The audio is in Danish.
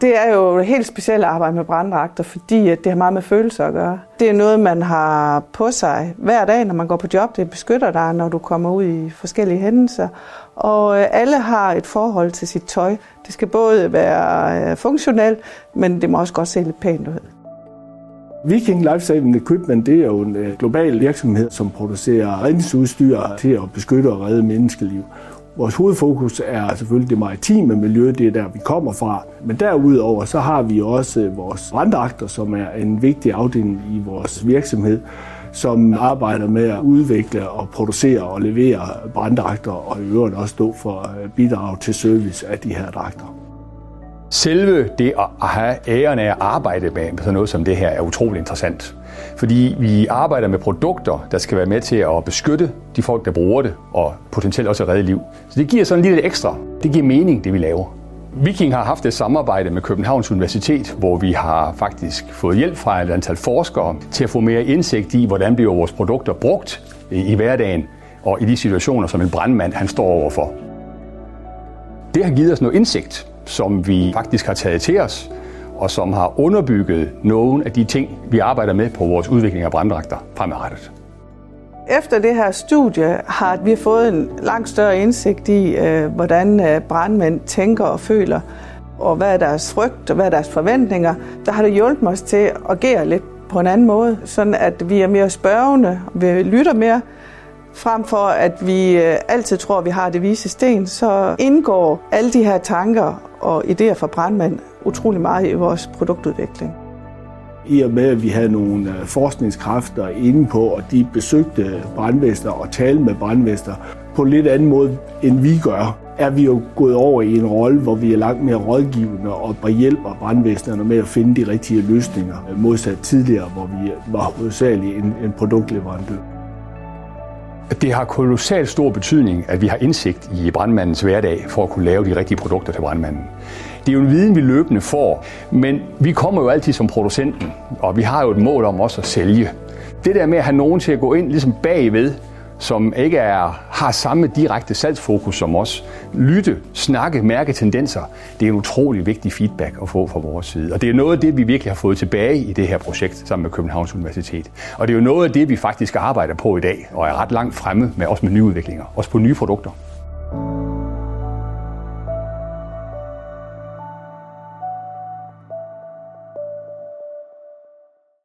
Det er jo helt specielt arbejde med branddragter, fordi det har meget med følelser at gøre. Det er noget, man har på sig hver dag, når man går på job. Det beskytter dig, når du kommer ud i forskellige hændelser. Og øh, alle har et forhold til sit tøj. Det skal både være øh, funktionelt, men det må også godt se lidt pænt ud. Viking Lifesaving Equipment det er jo en øh, global virksomhed, som producerer redningsudstyr til at beskytte og redde menneskeliv. Vores hovedfokus er selvfølgelig det maritime miljø, det er der, vi kommer fra. Men derudover så har vi også øh, vores brandakter, som er en vigtig afdeling i vores virksomhed, som arbejder med at udvikle og producere og levere branddragter og i øvrigt også stå for øh, bidrag til service af de her dragter. Selve det at have æren af at arbejde med sådan noget som det her er utrolig interessant. Fordi vi arbejder med produkter, der skal være med til at beskytte de folk, der bruger det, og potentielt også redde liv. Så det giver sådan lidt ekstra. Det giver mening, det vi laver. Viking har haft et samarbejde med Københavns Universitet, hvor vi har faktisk fået hjælp fra et antal forskere til at få mere indsigt i, hvordan bliver vores produkter brugt i hverdagen og i de situationer, som en brandmand han står overfor. Det har givet os noget indsigt, som vi faktisk har taget til os, og som har underbygget nogle af de ting, vi arbejder med på vores udvikling af branddragter fremadrettet. Efter det her studie har vi fået en langt større indsigt i, øh, hvordan øh, brandmænd tænker og føler, og hvad er deres frygt og hvad er deres forventninger. Der har det hjulpet os til at agere lidt på en anden måde, sådan at vi er mere spørgende, vi lytter mere, frem for at vi øh, altid tror, at vi har det vise sten, så indgår alle de her tanker og idéer fra brandmænd utrolig meget i vores produktudvikling. I og med, at vi havde nogle øh, forskningskræfter inde på, og de besøgte brandvæster og talte med brandvæster på en lidt anden måde, end vi gør, er vi jo gået over i en rolle, hvor vi er langt mere rådgivende og hjælper brandvæsenerne med at finde de rigtige løsninger, øh, modsat tidligere, hvor vi var hovedsageligt en, en produktleverandør. Det har kolossalt stor betydning, at vi har indsigt i brandmandens hverdag for at kunne lave de rigtige produkter til brandmanden. Det er jo en viden, vi løbende får, men vi kommer jo altid som producenten, og vi har jo et mål om også at sælge. Det der med at have nogen til at gå ind ligesom bagved som ikke er, har samme direkte salgsfokus som os. Lytte, snakke, mærke tendenser. Det er en utrolig vigtig feedback at få fra vores side. Og det er noget af det, vi virkelig har fået tilbage i det her projekt sammen med Københavns Universitet. Og det er jo noget af det, vi faktisk arbejder på i dag, og er ret langt fremme med også med nyudviklinger, også på nye produkter.